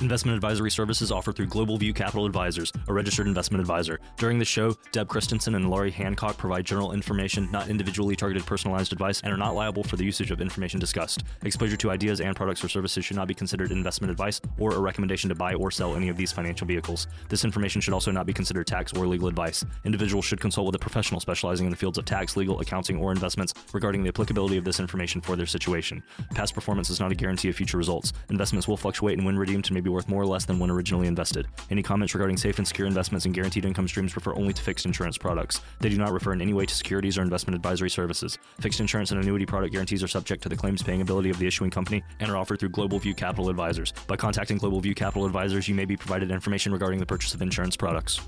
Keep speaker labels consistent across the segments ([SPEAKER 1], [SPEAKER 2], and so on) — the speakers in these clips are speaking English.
[SPEAKER 1] Investment advisory services offered through Global View Capital Advisors, a registered investment advisor. During the show, Deb Christensen and Laurie Hancock provide general information, not individually targeted personalized advice, and are not liable for the usage of information discussed. Exposure to ideas and products or services should not be considered investment advice or a recommendation to buy or sell any of these financial vehicles. This information should also not be considered tax or legal advice. Individuals should consult with a professional specializing in the fields of tax, legal, accounting, or investments regarding the applicability of this information for their situation. Past performance is not a guarantee of future results. Investments will fluctuate and when redeemed may be worth more or less than when originally invested. Any comments regarding safe and secure investments and guaranteed income streams refer only to fixed insurance products. They do not refer in any way to securities or investment advisory services. Fixed insurance and annuity product guarantees are subject to the claims paying ability of the issuing company and are offered through Global View Capital Advisors. By contacting Global View Capital Advisors, you may be provided information regarding the purchase of insurance products.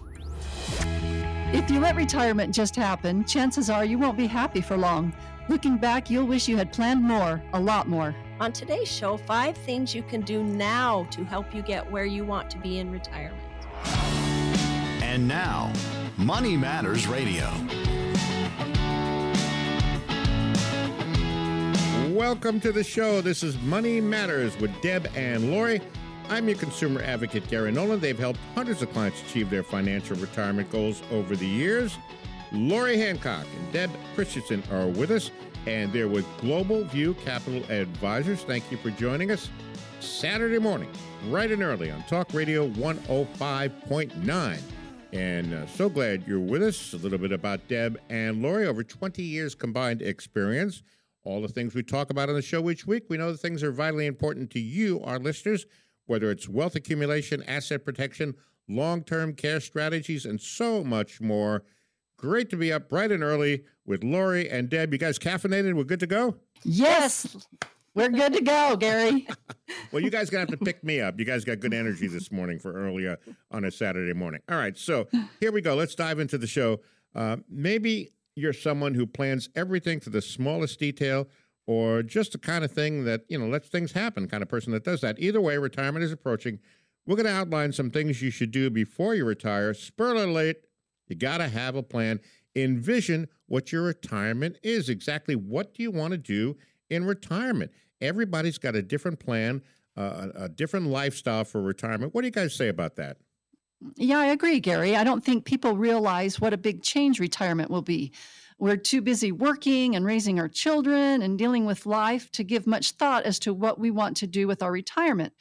[SPEAKER 2] If you let retirement just happen, chances are you won't be happy for long. Looking back, you'll wish you had planned more, a lot more.
[SPEAKER 3] On today's show, five things you can do now to help you get where you want to be in retirement.
[SPEAKER 4] And now, Money Matters Radio.
[SPEAKER 5] Welcome to the show. This is Money Matters with Deb and Laurie. I'm your consumer advocate, Gary Nolan. They've helped hundreds of clients achieve their financial retirement goals over the years. Laurie Hancock and Deb Christensen are with us and they're with Global View Capital Advisors. Thank you for joining us Saturday morning, right and early on Talk Radio 105.9. And uh, so glad you're with us. A little bit about Deb and Laurie, over 20 years combined experience. All the things we talk about on the show each week, we know the things are vitally important to you, our listeners, whether it's wealth accumulation, asset protection, long term care strategies, and so much more. Great to be up bright and early with Laurie and Deb. You guys caffeinated? We're good to go?
[SPEAKER 2] Yes. We're good to go, Gary.
[SPEAKER 5] well, you guys gonna have to pick me up. You guys got good energy this morning for early uh, on a Saturday morning. All right, so here we go. Let's dive into the show. Uh, maybe you're someone who plans everything to the smallest detail, or just the kind of thing that you know lets things happen. Kind of person that does that. Either way, retirement is approaching. We're going to outline some things you should do before you retire. Spur alert you got to have a plan. Envision what your retirement is. Exactly what do you want to do in retirement? Everybody's got a different plan, uh, a different lifestyle for retirement. What do you guys say about that?
[SPEAKER 2] Yeah, I agree, Gary. I don't think people realize what a big change retirement will be. We're too busy working and raising our children and dealing with life to give much thought as to what we want to do with our retirement.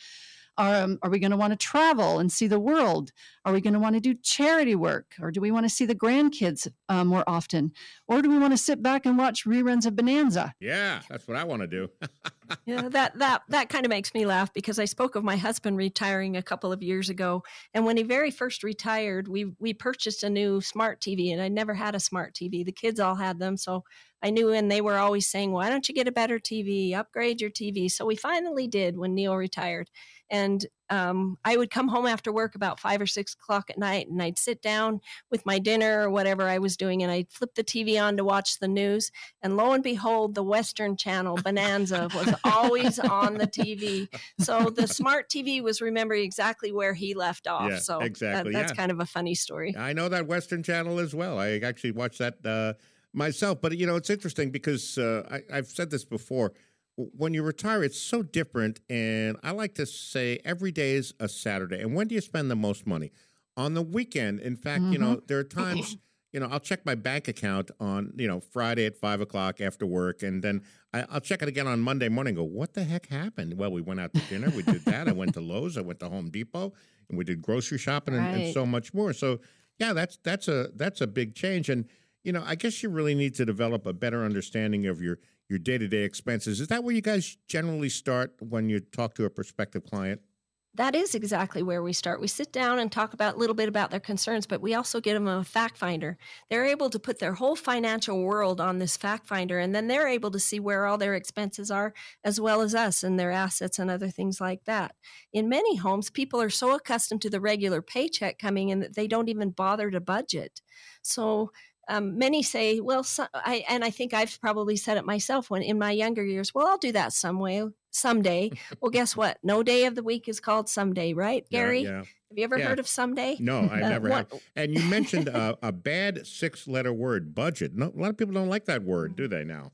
[SPEAKER 2] Um, are we going to want to travel and see the world? Are we going to want to do charity work? Or do we want to see the grandkids uh, more often? Or do we want to sit back and watch reruns of Bonanza?
[SPEAKER 5] Yeah, that's what I want to do.
[SPEAKER 3] yeah, that that that kind of makes me laugh because I spoke of my husband retiring a couple of years ago, and when he very first retired, we we purchased a new smart TV, and I never had a smart TV. The kids all had them, so I knew, and they were always saying, "Why don't you get a better TV? Upgrade your TV." So we finally did when Neil retired, and um, I would come home after work about five or six o'clock at night, and I'd sit down with my dinner or whatever I was doing, and I'd flip the TV on to watch the news. And lo and behold, the Western Channel Bonanza was always on the TV. So the smart TV was remembering exactly where he left off.
[SPEAKER 5] Yeah,
[SPEAKER 3] so
[SPEAKER 5] exactly.
[SPEAKER 3] That, that's
[SPEAKER 5] yeah.
[SPEAKER 3] kind of a funny story.
[SPEAKER 5] I know that Western Channel as well. I actually watched that uh, myself. But you know, it's interesting because uh, I, I've said this before when you retire, it's so different. And I like to say every day is a Saturday. And when do you spend the most money? On the weekend. In fact, mm-hmm. you know, there are times, you know, I'll check my bank account on, you know, Friday at five o'clock after work. And then I, will check it again on Monday morning go, what the heck happened? Well, we went out to dinner. We did that. I went to Lowe's. I went to Home Depot. And we did grocery shopping and, right. and so much more. So, yeah, that's that's a that's a big change. And you know, I guess you really need to develop a better understanding of your your day to day expenses. Is that where you guys generally start when you talk to a prospective client?
[SPEAKER 3] That is exactly where we start. We sit down and talk about a little bit about their concerns, but we also get them a fact finder. They're able to put their whole financial world on this fact finder, and then they're able to see where all their expenses are, as well as us and their assets and other things like that. In many homes, people are so accustomed to the regular paycheck coming in that they don't even bother to budget. So um, many say, well, so, I, and I think I've probably said it myself when in my younger years, well, I'll do that some way, someday. well, guess what? No day of the week is called someday, right, Gary?
[SPEAKER 5] Yeah, yeah.
[SPEAKER 3] Have you ever
[SPEAKER 5] yeah.
[SPEAKER 3] heard of someday?
[SPEAKER 5] No, I uh, never have. And you mentioned a, a bad six letter word, budget. No, a lot of people don't like that word, do they now?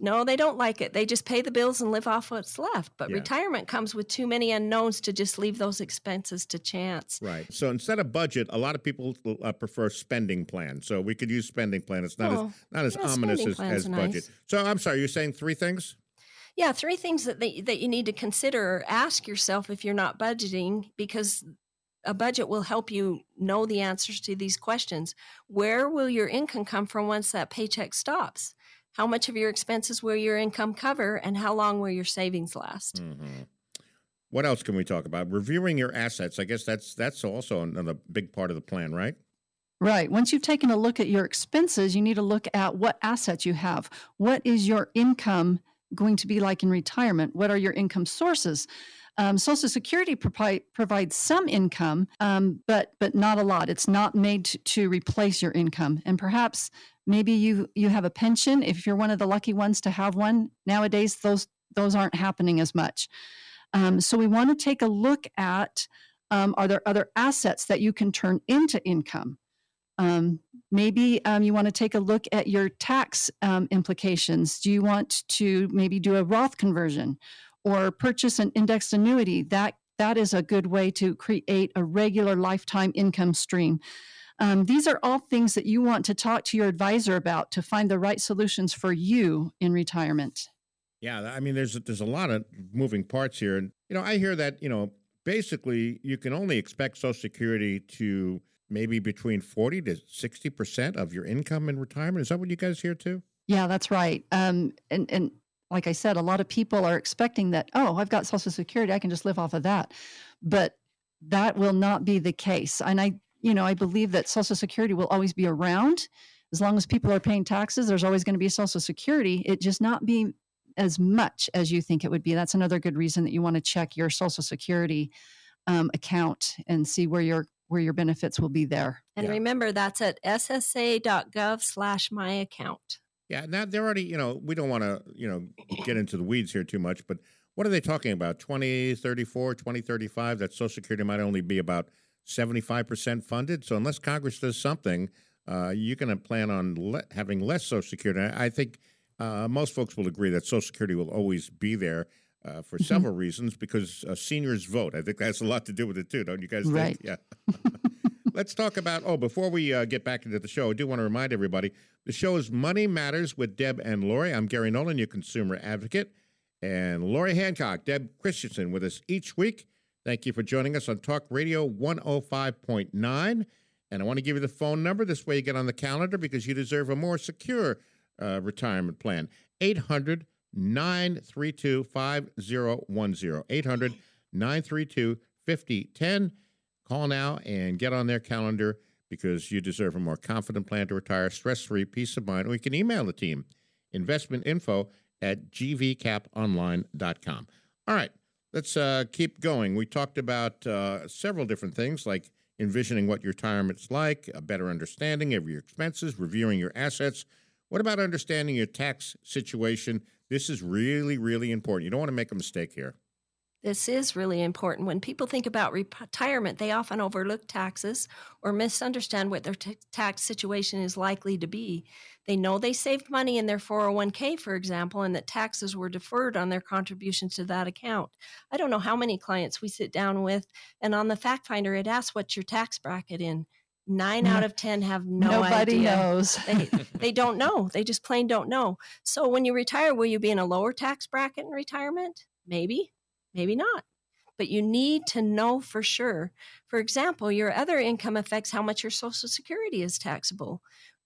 [SPEAKER 3] No, they don't like it. They just pay the bills and live off what's left. But
[SPEAKER 5] Yeah.
[SPEAKER 3] retirement comes with too many unknowns to just leave those expenses to chance.
[SPEAKER 5] Right. So instead of budget, a lot of people uh, prefer spending plan. So we could use spending plan. It's not
[SPEAKER 3] Oh,
[SPEAKER 5] as not as
[SPEAKER 3] yeah,
[SPEAKER 5] ominous as, as budget.
[SPEAKER 3] nice.
[SPEAKER 5] So I'm sorry, you're saying three things?
[SPEAKER 3] Yeah, three things that they, that you need to consider or ask yourself if you're not budgeting because a budget will help you know the answers to these questions. Where will your income come from once that paycheck stops? How much of your expenses will your income cover and how long will your savings last?
[SPEAKER 5] Mm-hmm. What else can we talk about? Reviewing your assets. I guess that's that's also another big part of the plan, right?
[SPEAKER 2] Right. Once you've taken a look at your expenses, you need to look at what assets you have. What is your income going to be like in retirement? What are your income sources? Um, Social Security provi- provides some income, um, but but not a lot. It's not made to, to replace your income. And perhaps maybe you you have a pension. If you're one of the lucky ones to have one nowadays, those those aren't happening as much. Um, so we want to take a look at um, are there other assets that you can turn into income? Um, maybe um, you want to take a look at your tax um, implications. Do you want to maybe do a Roth conversion or purchase an indexed annuity? That that is a good way to create a regular lifetime income stream. Um, these are all things that you want to talk to your advisor about to find the right solutions for you in retirement.
[SPEAKER 5] Yeah, I mean, there's there's a lot of moving parts here, and you know, I hear that you know, basically, you can only expect Social Security to maybe between forty to sixty percent of your income in retirement. Is that what you guys hear too?
[SPEAKER 2] Yeah, that's right. Um, and and like I said, a lot of people are expecting that. Oh, I've got Social Security; I can just live off of that. But that will not be the case. And I, you know, I believe that Social Security will always be around as long as people are paying taxes. There's always going to be Social Security. It just not be as much as you think it would be. That's another good reason that you want to check your Social Security um, account and see where your where your benefits will be there.
[SPEAKER 3] And
[SPEAKER 5] Yeah.
[SPEAKER 3] remember, that's at ssa.gov slash my account.
[SPEAKER 5] Yeah, now they're already, you know, we don't want to, you know, get into the weeds here too much, but what are they talking about? 2034, 2035, that Social Security might only be about 75% funded. So unless Congress does something, uh, you're going to plan on le- having less Social Security. I, I think uh, most folks will agree that Social Security will always be there uh, for several reasons because uh, seniors vote. I think that has a lot to do with it too, don't you guys
[SPEAKER 2] Right.
[SPEAKER 5] think? Yeah. Let's talk about. Oh, before we uh, get back into the show, I do want to remind everybody the show is Money Matters with Deb and Laurie. I'm Gary Nolan, your consumer advocate, and Laurie Hancock, Deb Christensen with us each week. Thank you for joining us on Talk Radio 105.9. And I want to give you the phone number. This way you get on the calendar because you deserve a more secure uh, retirement plan. 800 932 5010. 800 932 5010. Call now and get on their calendar because you deserve a more confident plan to retire, stress free, peace of mind. Or you can email the team, investmentinfo at gvcaponline.com. All right, let's uh, keep going. We talked about uh, several different things like envisioning what your retirement's like, a better understanding of your expenses, reviewing your assets. What about understanding your tax situation? This is really, really important. You don't want to make a mistake here.
[SPEAKER 3] This is really important. When people think about retirement, they often overlook taxes or misunderstand what their t- tax situation is likely to be. They know they saved money in their 401k, for example, and that taxes were deferred on their contributions to that account. I don't know how many clients we sit down with, and on the fact finder, it asks what's your tax bracket in. Nine mm. out of 10 have no
[SPEAKER 2] Nobody
[SPEAKER 3] idea.
[SPEAKER 2] knows.
[SPEAKER 3] They, they don't know. They just plain don't know. So when you retire, will you be in a lower tax bracket in retirement? Maybe, maybe not. But you need to know for sure. For example, your other income affects how much your Social Security is taxable.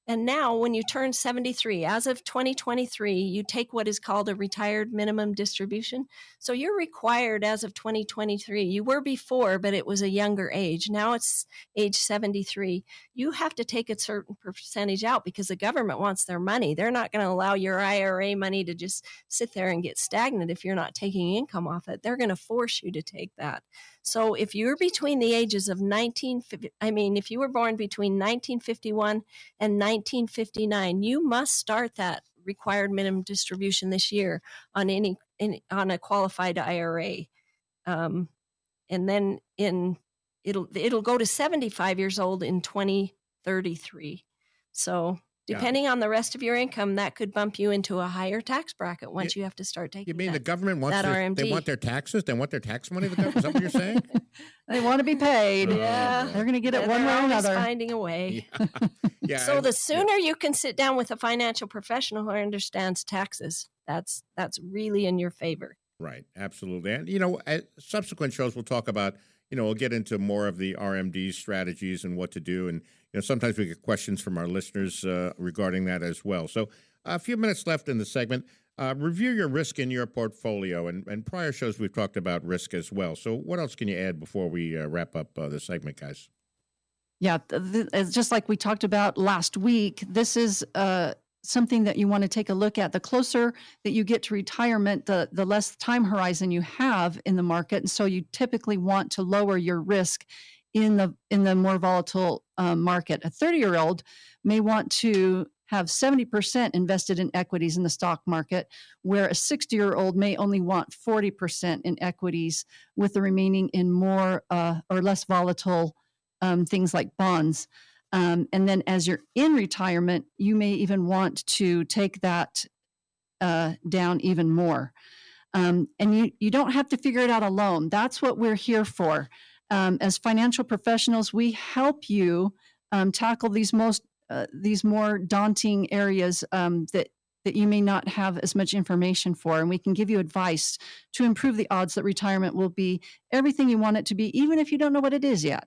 [SPEAKER 3] And now, when you turn 73, as of 2023, you take what is called a required minimum distribution. So you're required as of 2023. You were before, but it was a younger age. Now it's age 73 you have to take a certain percentage out because the government wants their money. They're not going to allow your IRA money to just sit there and get stagnant if you're not taking income off it. They're going to force you to take that. So if you're between the ages of 19 I mean if you were born between 1951 and 1959, you must start that required minimum distribution this year on any, any on a qualified IRA. Um, and then in it'll it'll go to 75 years old in 2033 so Depending yeah. on the rest of your income, that could bump you into a higher tax bracket once you, you have to start taking.
[SPEAKER 5] You mean
[SPEAKER 3] that,
[SPEAKER 5] the government wants their, RMD. they want their taxes? They want their tax money. The government, is that what you're saying?
[SPEAKER 2] they want to be paid.
[SPEAKER 3] Oh, yeah,
[SPEAKER 2] they're going to get it one way or another.
[SPEAKER 3] Finding a way.
[SPEAKER 5] Yeah. yeah
[SPEAKER 3] so the sooner you can sit down with a financial professional who understands taxes, that's that's really in your favor.
[SPEAKER 5] Right. Absolutely. And you know, subsequent shows we'll talk about. You know, we'll get into more of the RMD strategies and what to do and you know, sometimes we get questions from our listeners uh, regarding that as well. So, a few minutes left in the segment. Uh, review your risk in your portfolio, and, and prior shows we've talked about risk as well. So, what else can you add before we uh, wrap up uh, the segment, guys?
[SPEAKER 2] Yeah, th- th- just like we talked about last week, this is uh, something that you want to take a look at. The closer that you get to retirement, the the less time horizon you have in the market, and so you typically want to lower your risk in the in the more volatile um, market. A 30 year old may want to have 70% invested in equities in the stock market, where a 60 year old may only want 40% in equities, with the remaining in more uh, or less volatile um, things like bonds. Um, and then as you're in retirement, you may even want to take that uh, down even more. Um, and you, you don't have to figure it out alone. That's what we're here for um, as financial professionals, we help you um, tackle these most uh, these more daunting areas um, that that you may not have as much information for, and we can give you advice to improve the odds that retirement will be everything you want it to be, even if you don't know what it is yet.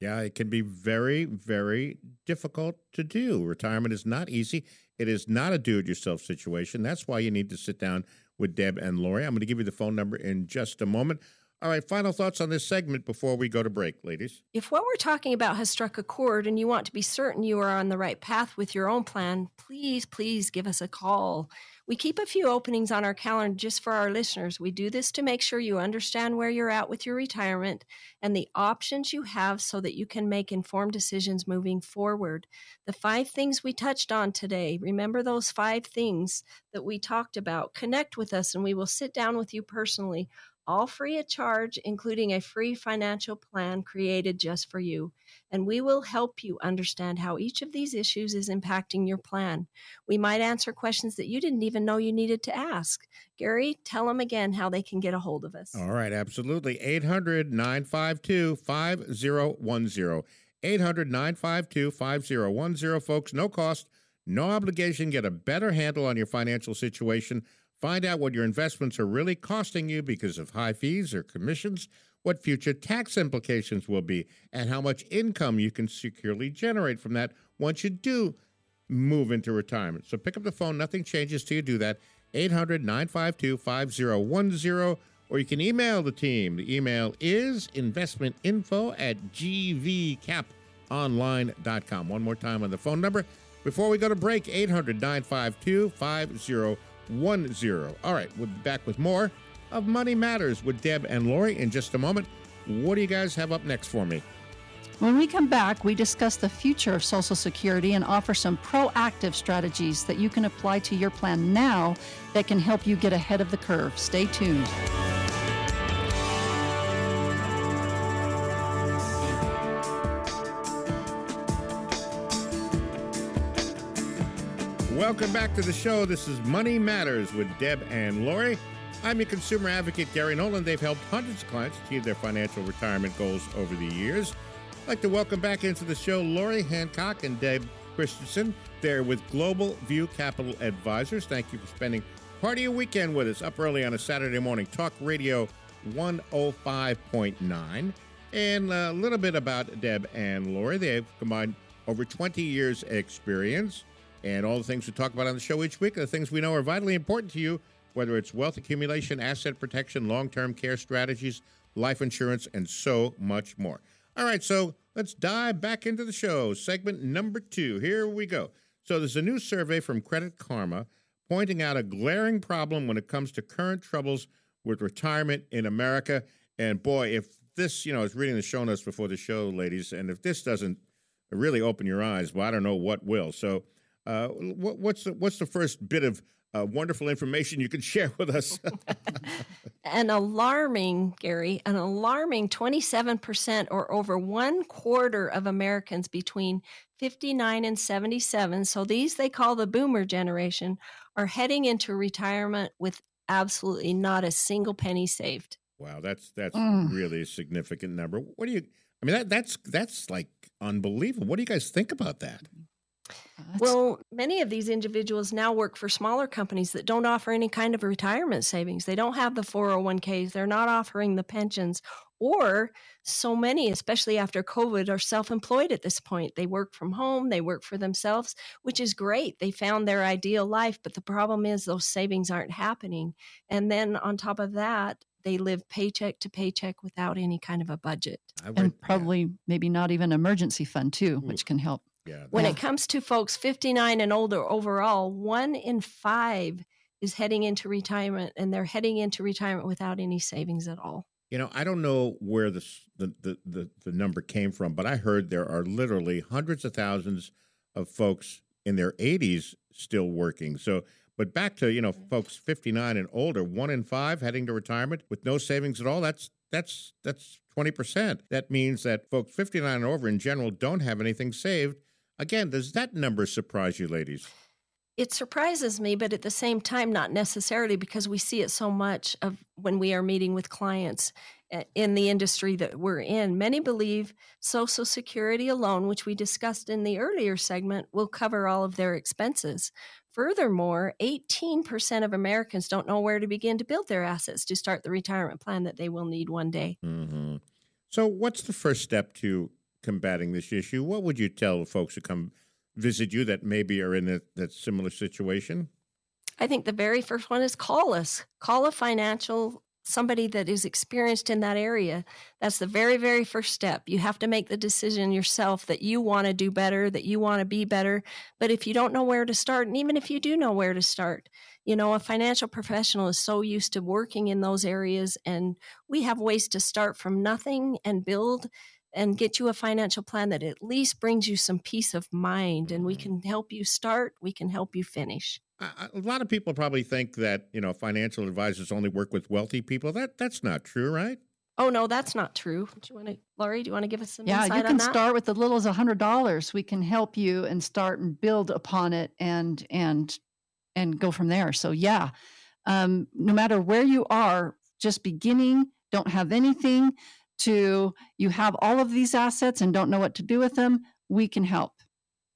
[SPEAKER 5] Yeah, it can be very, very difficult to do. Retirement is not easy. It is not a do-it-yourself situation. That's why you need to sit down with Deb and Laurie. I'm going to give you the phone number in just a moment. All right, final thoughts on this segment before we go to break, ladies.
[SPEAKER 3] If what we're talking about has struck a chord and you want to be certain you are on the right path with your own plan, please, please give us a call. We keep a few openings on our calendar just for our listeners. We do this to make sure you understand where you're at with your retirement and the options you have so that you can make informed decisions moving forward. The five things we touched on today, remember those five things that we talked about. Connect with us and we will sit down with you personally all free of charge, including a free financial plan created just for you. And we will help you understand how each of these issues is impacting your plan. We might answer questions that you didn't even know you needed to ask. Gary, tell them again how they can get a hold of us.
[SPEAKER 5] All right, absolutely. 800 952 5010. 800 952 5010, folks. No cost, no obligation. Get a better handle on your financial situation Find out what your investments are really costing you because of high fees or commissions, what future tax implications will be, and how much income you can securely generate from that once you do move into retirement. So pick up the phone. Nothing changes till you do that. 800 952 5010, or you can email the team. The email is investmentinfo at gvcaponline.com. One more time on the phone number. Before we go to break, 800 952 5010. One zero. All right, we'll be back with more of Money Matters with Deb and Laurie in just a moment. What do you guys have up next for me?
[SPEAKER 2] When we come back, we discuss the future of Social Security and offer some proactive strategies that you can apply to your plan now that can help you get ahead of the curve. Stay tuned.
[SPEAKER 5] Welcome back to the show. This is Money Matters with Deb and Laurie. I'm your consumer advocate, Gary Nolan. They've helped hundreds of clients achieve their financial retirement goals over the years. I'd like to welcome back into the show Laurie Hancock and Deb Christensen. They're with Global View Capital Advisors. Thank you for spending part of your weekend with us up early on a Saturday morning. Talk Radio 105.9. And a little bit about Deb and Laurie. They've combined over 20 years' experience and all the things we talk about on the show each week are the things we know are vitally important to you, whether it's wealth accumulation, asset protection, long term care strategies, life insurance, and so much more. All right, so let's dive back into the show. Segment number two. Here we go. So there's a new survey from Credit Karma pointing out a glaring problem when it comes to current troubles with retirement in America. And boy, if this, you know, I was reading the show notes before the show, ladies, and if this doesn't really open your eyes, well, I don't know what will. So uh, what, what's the, what's the first bit of uh, wonderful information you can share with us?
[SPEAKER 3] an alarming, Gary, an alarming 27% or over one quarter of Americans between 59 and 77, so these they call the boomer generation, are heading into retirement with absolutely not a single penny saved.
[SPEAKER 5] Wow, that's that's
[SPEAKER 2] Mm.
[SPEAKER 5] really a significant number. What do you? I mean, that that's that's like unbelievable. What do you guys think about that?
[SPEAKER 2] That's-
[SPEAKER 3] Well, many of these individuals now work for smaller companies that don't offer any kind of retirement savings. They don't have the 401ks, they're not offering the pensions, or so many, especially after COVID, are self employed at this point. They work from home, they work for themselves, which is great. They found their ideal life, but the problem is those savings aren't happening. And then on top of that, they live paycheck to paycheck without any kind of a budget.
[SPEAKER 5] I read-
[SPEAKER 2] and
[SPEAKER 5] yeah,
[SPEAKER 2] probably maybe not even emergency fund too, which can help.
[SPEAKER 5] Yeah,
[SPEAKER 3] When
[SPEAKER 2] Yeah.
[SPEAKER 3] it comes to folks 59 and older overall, one in five is heading into retirement and they're heading into retirement without any savings at all.
[SPEAKER 5] You know, I don't know where this, the, the, the, the number came from, but I heard there are literally hundreds of thousands of folks in their 80s still working. So, but back to, you know, mm-hmm. folks 59 and older, one in five heading to retirement with no savings at all. That's, that's, that's 20%. That means that folks 59 and over in general don't have anything saved. Again, does that number surprise you, ladies?
[SPEAKER 3] It surprises me, but at the same time, not necessarily because we see it so much of when we are meeting with clients uh, in the industry that we're in. Many believe Social Security alone, which we discussed in the earlier segment, will cover all of their expenses. Furthermore, 18% of Americans don't know where to begin to build their assets to start the retirement plan that they will need one day.
[SPEAKER 5] Mm-hmm. So, what's the first step to combating this issue? What would you tell folks who come visit you that maybe are in that, that similar situation?
[SPEAKER 3] I think the very first one is call us. Call a financial somebody that is experienced in that area. That's the very very first step. You have to make the decision yourself that you want to do better, that you want to be better. But if you don't know where to start, and even if you do know where to start, you know, a financial professional is so used to working in those areas and we have ways to start from nothing and build and get you a financial plan that at least brings you some peace of mind and we
[SPEAKER 5] Mhm.
[SPEAKER 3] can help you start, we can help you finish.
[SPEAKER 5] a lot of people probably think that you know financial advisors only work with wealthy people. That that's not true, right?
[SPEAKER 3] Oh no, that's not true. Do you want to, Laurie? Do you want to give us some
[SPEAKER 2] Yeah,
[SPEAKER 3] insight
[SPEAKER 2] you
[SPEAKER 3] on
[SPEAKER 2] can
[SPEAKER 3] that?
[SPEAKER 2] start with as little as a hundred dollars. We can help you and start and build upon it and and and go from there. So yeah, um, no matter where you are, just beginning, don't have anything to you have all of these assets and don't know what to do with them, we can help.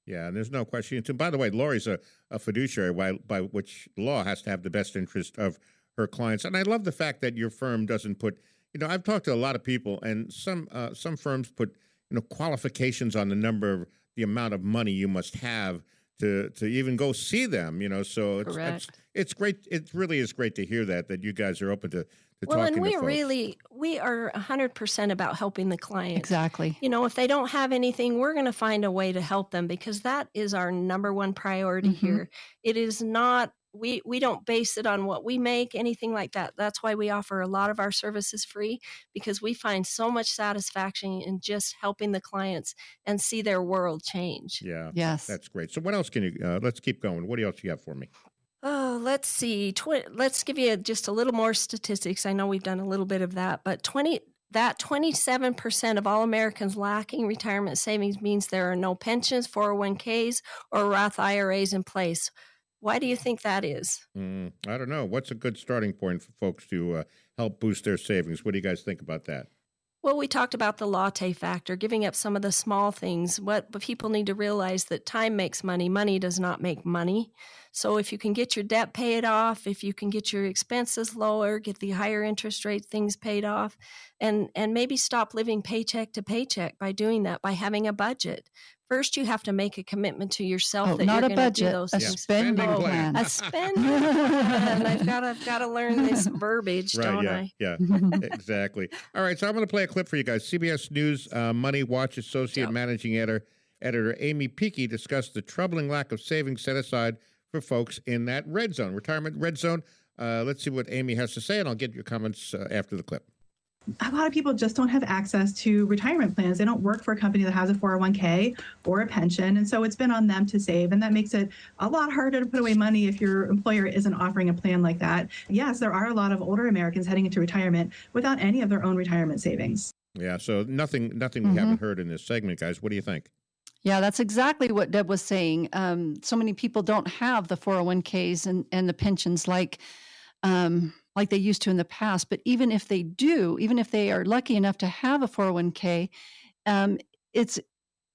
[SPEAKER 5] Yeah, and there's no question. And by the way, Laurie's a, a fiduciary, by, by which law has to have the best interest of her clients. And I love the fact that your firm doesn't put. You know, I've talked to a lot of people, and some uh, some firms put you know qualifications on the number of the amount of money you must have to to even go see them. You know, so it's it's,
[SPEAKER 3] Correct.
[SPEAKER 5] it's great. It really is great to hear that that you guys are open to to
[SPEAKER 3] Well,
[SPEAKER 5] talking
[SPEAKER 3] and we
[SPEAKER 5] to folks.
[SPEAKER 3] really we are hundred percent about helping the client.
[SPEAKER 2] Exactly.
[SPEAKER 3] You know, if they don't have anything, we're going to find a way to help them because that is our number one priority
[SPEAKER 2] Mhm.
[SPEAKER 3] here. It is not we we don't base it on what we make anything like that. That's why we offer a lot of our services free because we find so much satisfaction in just helping the clients and see their world change.
[SPEAKER 5] Yeah,
[SPEAKER 2] Yes.
[SPEAKER 5] that's great. So what else can you? Uh, let's keep going. What else you have for me?
[SPEAKER 3] Oh, let's see. Tw- let's give you just a little more statistics. I know we've done a little bit of that, but 20 that 27% of all Americans lacking retirement savings means there are no pensions, 401ks, or Roth IRAs in place. Why do you think that is?
[SPEAKER 5] Mm, I don't know. What's a good starting point for folks to uh, help boost their savings? What do you guys think about that?
[SPEAKER 3] Well, we talked about the latte factor, giving up some of the small things. What people need to realize that time makes money, money does not make money. So if you can get your debt paid off, if you can get your expenses lower, get the higher interest rate things paid off, and and maybe stop living paycheck to paycheck by doing that by having a budget. First, you have to make a commitment to yourself
[SPEAKER 2] Oh,
[SPEAKER 3] that
[SPEAKER 2] not
[SPEAKER 3] you're
[SPEAKER 2] a
[SPEAKER 3] going to do
[SPEAKER 2] budget,
[SPEAKER 3] those
[SPEAKER 2] a
[SPEAKER 3] things.
[SPEAKER 2] spending
[SPEAKER 5] spending
[SPEAKER 3] Oh,
[SPEAKER 5] plan.
[SPEAKER 2] plan.
[SPEAKER 3] A spending plan. I've got I've got to learn this verbiage,
[SPEAKER 5] right?
[SPEAKER 3] don't
[SPEAKER 5] yeah,
[SPEAKER 3] I?
[SPEAKER 5] yeah, exactly. All right, so I'm going to play a clip for you guys. CBS News uh, Money Watch Associate
[SPEAKER 3] Yep.
[SPEAKER 5] Managing Editor Editor Aimee Picchi discussed the troubling lack of savings set aside for folks in that red zone, retirement red zone. Uh, let's see what Amy has to say, and I'll get your comments uh, after the clip.
[SPEAKER 6] a lot of people just don't have access to retirement plans. They don't work for a company that has a 401k or a pension. And so it's been on them to save. And that makes it a lot harder to put away money if your employer isn't offering a plan like that. Yes, there are a lot of older Americans heading into retirement without any of their own retirement savings.
[SPEAKER 5] Yeah, so nothing, nothing we
[SPEAKER 2] Mhm.
[SPEAKER 5] haven't heard in this segment, guys. What do you think?
[SPEAKER 2] Yeah, that's exactly what Deb was saying. Um, so many people don't have the 401ks and, and the pensions like um, like they used to in the past. But even if they do, even if they are lucky enough to have a 401k, um, it's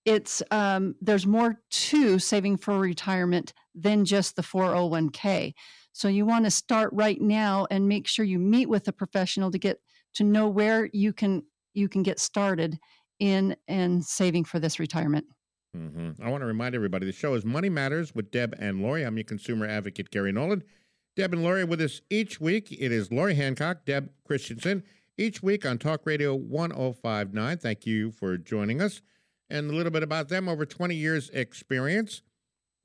[SPEAKER 2] it's um, there's more to saving for retirement than just the 401k. So you want to start right now and make sure you meet with a professional to get to know where you can you can get started in and saving for this retirement.
[SPEAKER 5] Mm-hmm. I want to remind everybody the show is Money Matters with Deb and Laurie. I'm your consumer advocate, Gary Nolan. Deb and Laurie with us each week. It is Laurie Hancock, Deb Christensen, each week on Talk Radio 1059. Thank you for joining us. And a little bit about them over 20 years' experience.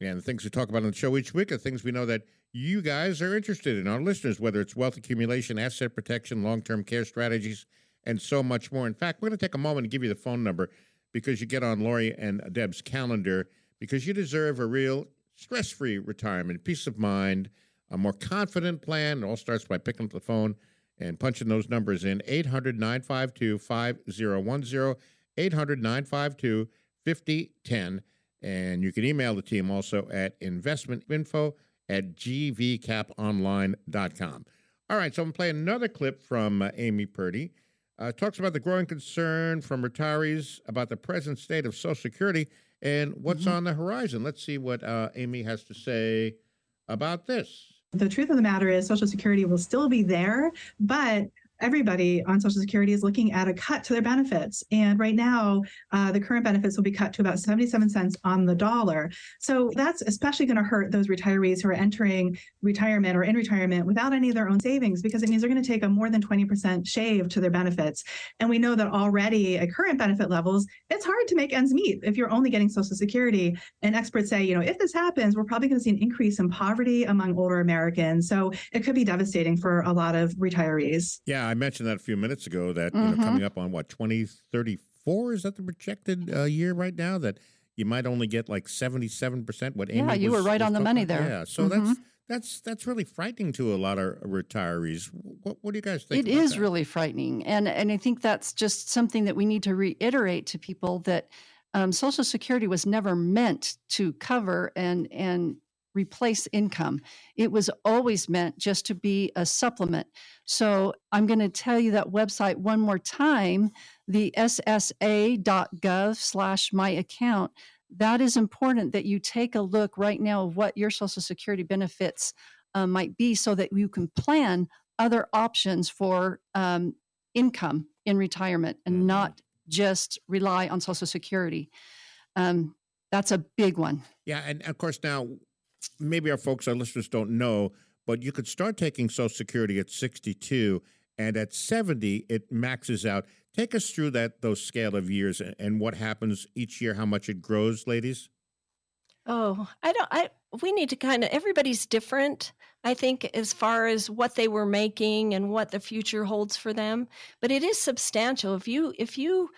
[SPEAKER 5] And the things we talk about on the show each week are things we know that you guys are interested in, our listeners, whether it's wealth accumulation, asset protection, long term care strategies, and so much more. In fact, we're going to take a moment and give you the phone number because you get on Laurie and Deb's calendar because you deserve a real stress free retirement, peace of mind, a more confident plan. It all starts by picking up the phone and punching those numbers in 800 952 5010, 800 952 5010. And you can email the team also at investmentinfo at gvcaponline.com. All right, so I'm playing another clip from uh, Amy Purdy. Uh, talks about the growing concern from retirees about the present state of Social Security and what's mm-hmm. on the horizon. Let's see what uh, Amy has to say about this.
[SPEAKER 6] The truth of the matter is, Social Security will still be there, but everybody on Social Security is looking at a cut to their benefits. And right now, uh, the current benefits will be cut to about 77 cents on the dollar. So that's especially going to hurt those retirees who are entering retirement or in retirement without any of their own savings because it means they're going to take a more than 20% shave to their benefits. And we know that already at current benefit levels, it's hard to make ends meet if you're only getting Social Security. And experts say, you know, if this happens, we're probably going to see an increase in poverty among older Americans. So it could be devastating for a lot of retirees.
[SPEAKER 5] Yeah, I mentioned that a few minutes ago that mm-hmm. you know, mm-hmm. coming up on what 2034 is that the projected uh, year right now that you might only get like 77% what Amy
[SPEAKER 2] Yeah, you
[SPEAKER 5] was,
[SPEAKER 2] were right on the money
[SPEAKER 5] about.
[SPEAKER 2] there.
[SPEAKER 5] Yeah, so mm-hmm. that's that's that's really frightening to a lot of retirees. What, what do you guys think?
[SPEAKER 2] It is
[SPEAKER 5] that?
[SPEAKER 2] really frightening, and and I think that's just something that we need to reiterate to people that um, Social Security was never meant to cover and and replace income. It was always meant just to be a supplement. So I'm going to tell you that website one more time, the ssa.gov slash my account. That is important that you take a look right now of what your Social Security benefits uh, might be so that you can plan other options for um, income in retirement and mm-hmm. not just rely on Social Security. Um, that's a big one.
[SPEAKER 5] Yeah, and of course now maybe our folks, our listeners don't know, but you could start taking Social Security at 62, and at 70 it maxes out. Take us through that those scale of years and what happens each year, how much it grows, ladies.
[SPEAKER 3] Oh, I don't. I we need to kind of everybody's different. I think as far as what they were making and what the future holds for them, but it is substantial. If you if you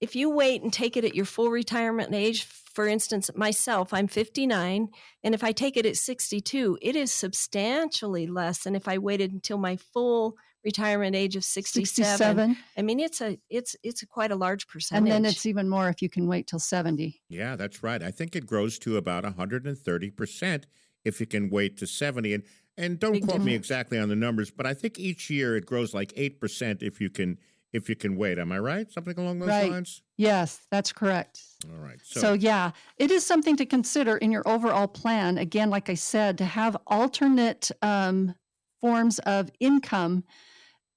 [SPEAKER 3] if you wait and take it at your full retirement age for instance, myself, I'm 59, and if I take it at 62, it is substantially less than if I waited until my full retirement age of 67. 67. I mean, it's a it's it's a quite a large percentage.
[SPEAKER 2] And then it's even more if you can wait till 70.
[SPEAKER 5] Yeah, that's right. I think it grows to about 130% if you can wait to 70 and and don't Big quote difference. me exactly on the numbers, but I think each year it grows like 8% if you can if you can wait. Am I right? Something along those
[SPEAKER 2] right.
[SPEAKER 5] lines?
[SPEAKER 2] Yes, that's correct.
[SPEAKER 5] All right.
[SPEAKER 2] So. so, yeah, it is something to consider in your overall plan. Again, like I said, to have alternate um, forms of income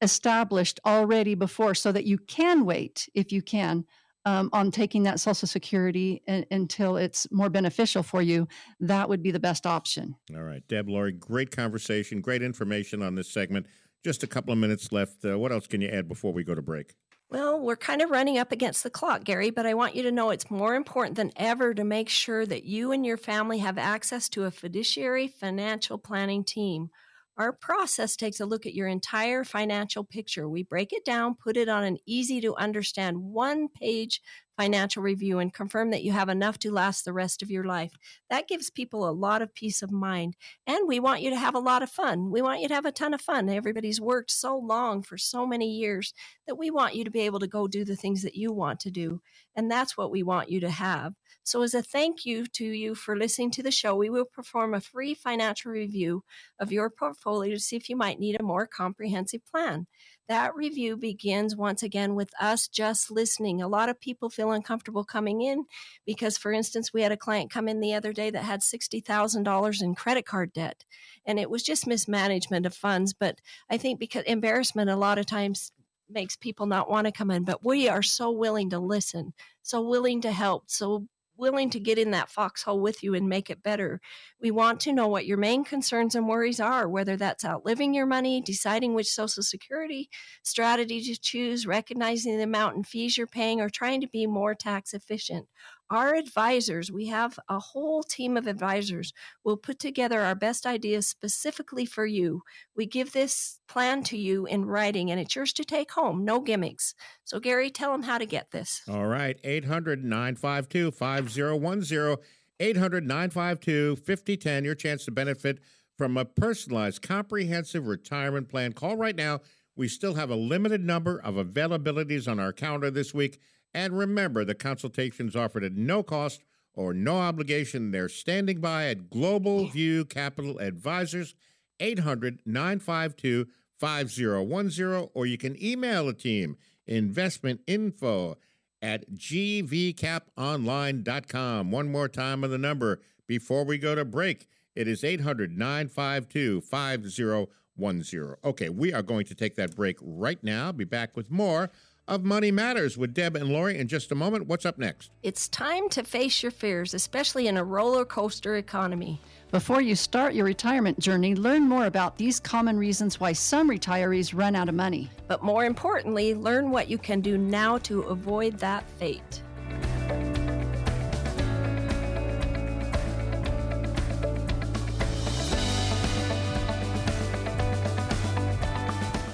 [SPEAKER 2] established already before so that you can wait if you can um, on taking that Social Security a- until it's more beneficial for you, that would be the best option.
[SPEAKER 5] All right. Deb, Laurie, great conversation, great information on this segment. Just a couple of minutes left. Uh, what else can you add before we go to break?
[SPEAKER 3] Well, we're kind of running up against the clock, Gary, but I want you to know it's more important than ever to make sure that you and your family have access to a fiduciary financial planning team. Our process takes a look at your entire financial picture. We break it down, put it on an easy to understand one page financial review and confirm that you have enough to last the rest of your life. That gives people a lot of peace of mind. And we want you to have a lot of fun. We want you to have a ton of fun. Everybody's worked so long for so many years that we want you to be able to go do the things that you want to do. And that's what we want you to have. So, as a thank you to you for listening to the show, we will perform a free financial review of your portfolio to see if you might need a more comprehensive plan. That review begins once again with us just listening. A lot of people feel uncomfortable coming in because, for instance, we had a client come in the other day that had $60,000 in credit card debt, and it was just mismanagement of funds. But I think because embarrassment a lot of times makes people not want to come in, but we are so willing to listen, so willing to help, so willing to get in that foxhole with you and make it better. We want to know what your main concerns and worries are, whether that's outliving your money, deciding which Social Security strategy to choose, recognizing the amount in fees you're paying, or trying to be more tax efficient our advisors, we have a whole team of advisors, will put together our best ideas specifically for you. We give this plan to you in writing and it's yours to take home, no gimmicks. So, Gary, tell them how to get this.
[SPEAKER 5] All right, 800 952 5010. 800 952 5010. Your chance to benefit from a personalized, comprehensive retirement plan. Call right now. We still have a limited number of availabilities on our calendar this week. And remember, the consultations offered at no cost or no obligation. They're standing by at Global oh. View Capital Advisors, 800 952 5010, or you can email the team investmentinfo at gvcaponline.com. One more time on the number before we go to break. It is 800 952 5010. Okay, we are going to take that break right now. Be back with more of Money Matters with Deb and Laurie in just a moment. What's up next?
[SPEAKER 3] It's time to face your fears, especially in a roller coaster economy.
[SPEAKER 2] Before you start your retirement journey, learn more about these common reasons why some retirees run out of money.
[SPEAKER 3] But more importantly, learn what you can do now to avoid that fate.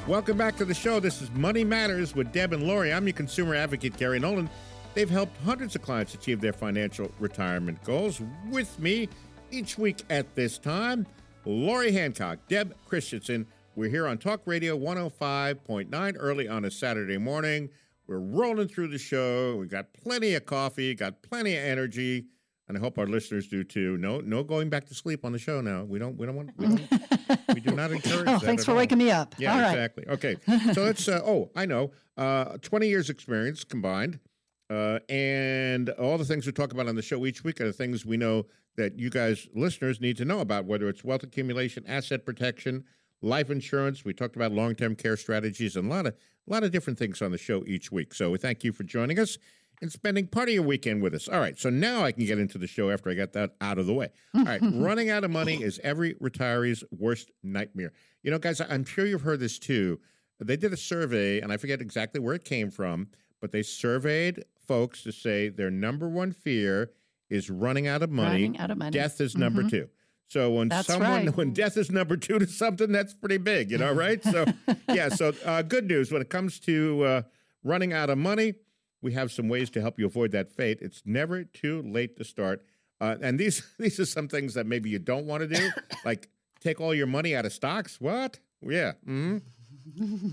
[SPEAKER 5] Welcome back to the show. This is Money Matters with Deb and Laurie. I'm your consumer advocate, Gary Nolan. They've helped hundreds of clients achieve their financial retirement goals. With me each week at this time, Laurie Hancock, Deb Christensen. We're here on Talk Radio 105.9 early on a Saturday morning. We're rolling through the show. We got plenty of coffee, got plenty of energy and I hope our listeners do too. No, no going back to sleep on the show now. We don't. We don't want. We, don't, we do not encourage.
[SPEAKER 2] oh, thanks for all. waking me up.
[SPEAKER 5] Yeah,
[SPEAKER 2] all right.
[SPEAKER 5] exactly. Okay, so let's. Uh, oh, I know. Uh, Twenty years experience combined, uh, and all the things we talk about on the show each week are the things we know that you guys, listeners, need to know about. Whether it's wealth accumulation, asset protection, life insurance. We talked about long-term care strategies and a lot of a lot of different things on the show each week. So we thank you for joining us and spending part of your weekend with us. All right, so now I can get into the show after I got that out of the way. All right, running out of money is every retiree's worst nightmare. You know, guys, I'm sure you've heard this too. They did a survey, and I forget exactly where it came from, but they surveyed folks to say their number one fear is running out of money.
[SPEAKER 2] Running out of money.
[SPEAKER 5] Death is number mm-hmm. two. So when
[SPEAKER 2] that's
[SPEAKER 5] someone
[SPEAKER 2] right.
[SPEAKER 5] when death is number two to something, that's pretty big, you know, right? So yeah, so uh, good news when it comes to uh, running out of money we have some ways to help you avoid that fate. It's never too late to start. Uh, and these these are some things that maybe you don't want to do, like take all your money out of stocks. What? Yeah. Mm-hmm.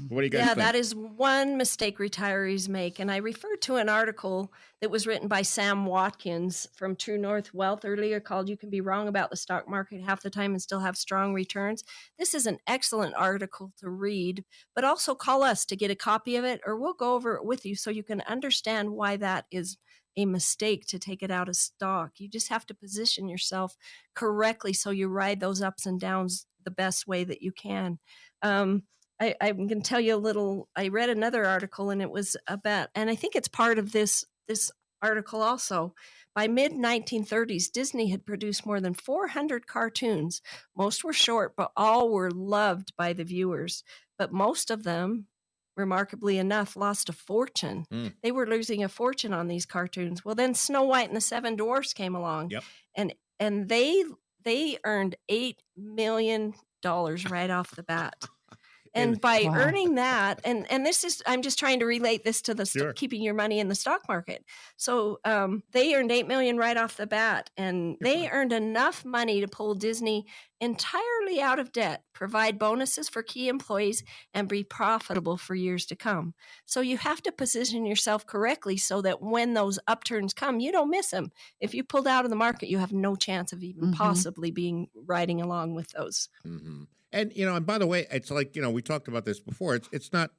[SPEAKER 5] What do you guys
[SPEAKER 3] yeah,
[SPEAKER 5] think?
[SPEAKER 3] that is one mistake retirees make. And I referred to an article that was written by Sam Watkins from True North Wealth earlier called You Can Be Wrong About the Stock Market Half the Time and Still Have Strong Returns. This is an excellent article to read, but also call us to get a copy of it, or we'll go over it with you so you can understand why that is a mistake to take it out of stock. You just have to position yourself correctly so you ride those ups and downs the best way that you can. Um, I, I'm going to tell you a little. I read another article, and it was about, and I think it's part of this this article also. By mid 1930s, Disney had produced more than 400 cartoons. Most were short, but all were loved by the viewers. But most of them, remarkably enough, lost a fortune. Mm. They were losing a fortune on these cartoons. Well, then Snow White and the Seven Dwarfs came along,
[SPEAKER 5] yep.
[SPEAKER 3] and and they they earned eight million dollars right off the bat. And, by
[SPEAKER 2] Wow.
[SPEAKER 3] earning that and and this is i'm just trying to relate this to the st-
[SPEAKER 5] Sure.
[SPEAKER 3] keeping your money in the stock market so um, they earned 8 million right off the bat and they earned enough money to pull disney entirely out of debt provide bonuses for key employees and be profitable for years to come so you have to position yourself correctly so that when those upturns come you don't miss them if you pulled out of the market you have no chance of even
[SPEAKER 2] Mhm.
[SPEAKER 3] possibly being riding along with those
[SPEAKER 5] hmm And you know, and by the way, it's like you know, we talked about this before. It's it's not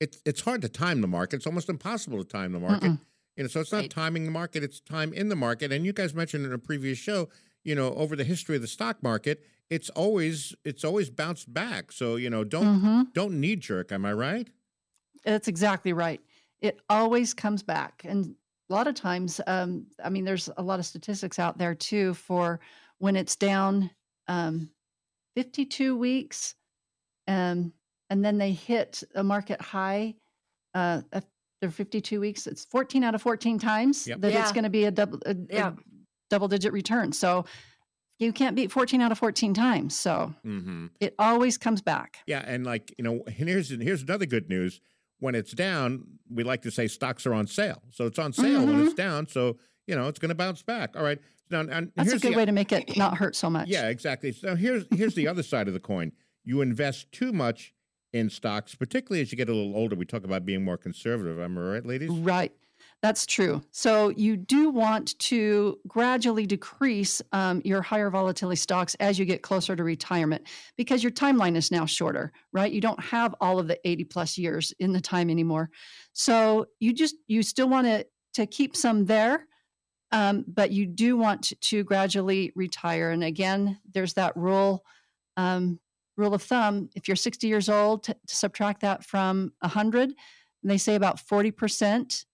[SPEAKER 5] it's it's hard to time the market. It's almost impossible to time the market.
[SPEAKER 2] Mm-mm.
[SPEAKER 5] You know, so it's not
[SPEAKER 3] Right.
[SPEAKER 5] timing the market; it's time in the market. And you guys mentioned in a previous show, you know, over the history of the stock market, it's always it's always bounced back. So you know, don't
[SPEAKER 2] hmm
[SPEAKER 5] don't knee jerk. Am I right?
[SPEAKER 2] That's exactly right. It always comes back. And a lot of times, um, I mean, there's a lot of statistics out there too for when it's down um, 52 weeks um, and then they hit a market high uh, after 52 weeks. It's 14 out of 14 times
[SPEAKER 5] Yep.
[SPEAKER 2] that it's going to be a double, a, a
[SPEAKER 3] Yeah.
[SPEAKER 2] double digit return. So you can't beat 14 out of 14 times. So
[SPEAKER 5] Mm-hmm.
[SPEAKER 2] it always comes back.
[SPEAKER 5] Yeah, and like you know, and here's here's another good news. When it's down, we like to say stocks are on sale. So it's on sale when it's down. So you know, it's going to bounce back. All right. Now, and
[SPEAKER 2] That's a good
[SPEAKER 5] the,
[SPEAKER 2] way to make it not hurt so much.
[SPEAKER 5] Yeah, exactly. So here's here's the other side of the coin. You invest too much in stocks, particularly as you get a little older. We talk about being more conservative. Am I right, ladies?
[SPEAKER 2] Right. That's true. So you do want to gradually decrease um, your higher volatility stocks as you get closer to retirement because your timeline is now shorter, right? You don't have all of the 80 plus years in the time anymore. So you just, you still want to, to keep some there, um, but you do want to gradually retire. And again, there's that rule, um, rule of thumb. If you're 60 years old, to, to subtract that from 100, and they say about 40%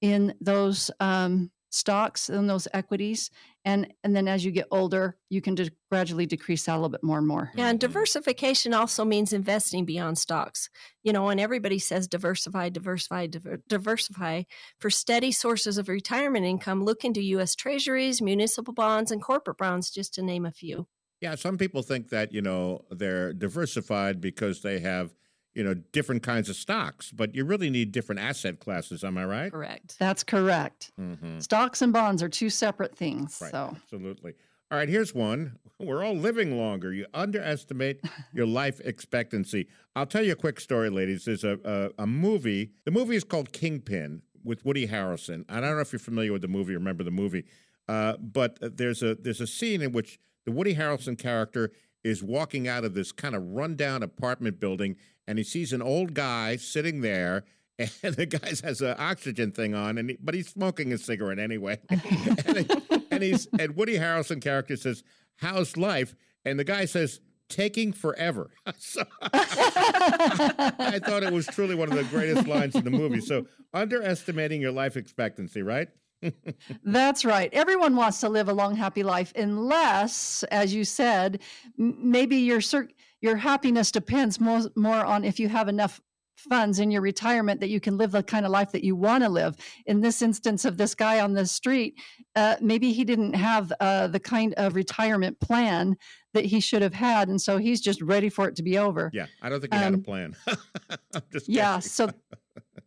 [SPEAKER 2] in those um, stocks and those equities and and then as you get older you can de- gradually decrease that a little bit more and more
[SPEAKER 3] Yeah, and
[SPEAKER 5] Mhm.
[SPEAKER 3] diversification also means investing beyond stocks. You know, and everybody says diversify, diversify, diver- diversify. For steady sources of retirement income, look into U.S. Treasuries, municipal bonds, and corporate bonds, just to name a few.
[SPEAKER 5] Yeah, some people think that you know they're diversified because they have you know different kinds of stocks, but you really need different asset classes. Am I right?
[SPEAKER 3] Correct.
[SPEAKER 2] that's correct
[SPEAKER 5] Mm-hmm.
[SPEAKER 2] stocks and bonds are two separate things
[SPEAKER 5] Right.
[SPEAKER 2] so
[SPEAKER 5] Absolutely. All right, here's one. We're all living longer. You underestimate your life expectancy. I'll tell you a quick story, ladies. There's a, a, a movie. The movie is called Kingpin with Woody Harrelson. I don't know if you're familiar with the movie, remember the movie, uh, but there's a there's a scene in which the Woody Harrelson character is walking out of this kind of rundown apartment building, and he sees an old guy sitting there. And the guy has an oxygen thing on, and he, but he's smoking a cigarette anyway. and, he- and he's and Woody Harrelson character says, "How's life?" And the guy says, "Taking forever." so, I thought it was truly one of the greatest lines in the movie. So underestimating your life expectancy, right?
[SPEAKER 2] That's right. Everyone wants to live a long, happy life, unless, as you said, m- maybe your cir- your happiness depends more more on if you have enough funds in your retirement that you can live the kind of life that you want to live. In this instance of this guy on the street, uh, maybe he didn't have uh, the kind of retirement plan that he should have had, and so he's just ready for it to be over.
[SPEAKER 5] Yeah, I don't think he had a
[SPEAKER 2] Um,
[SPEAKER 5] plan. I'm just
[SPEAKER 2] Yeah. So,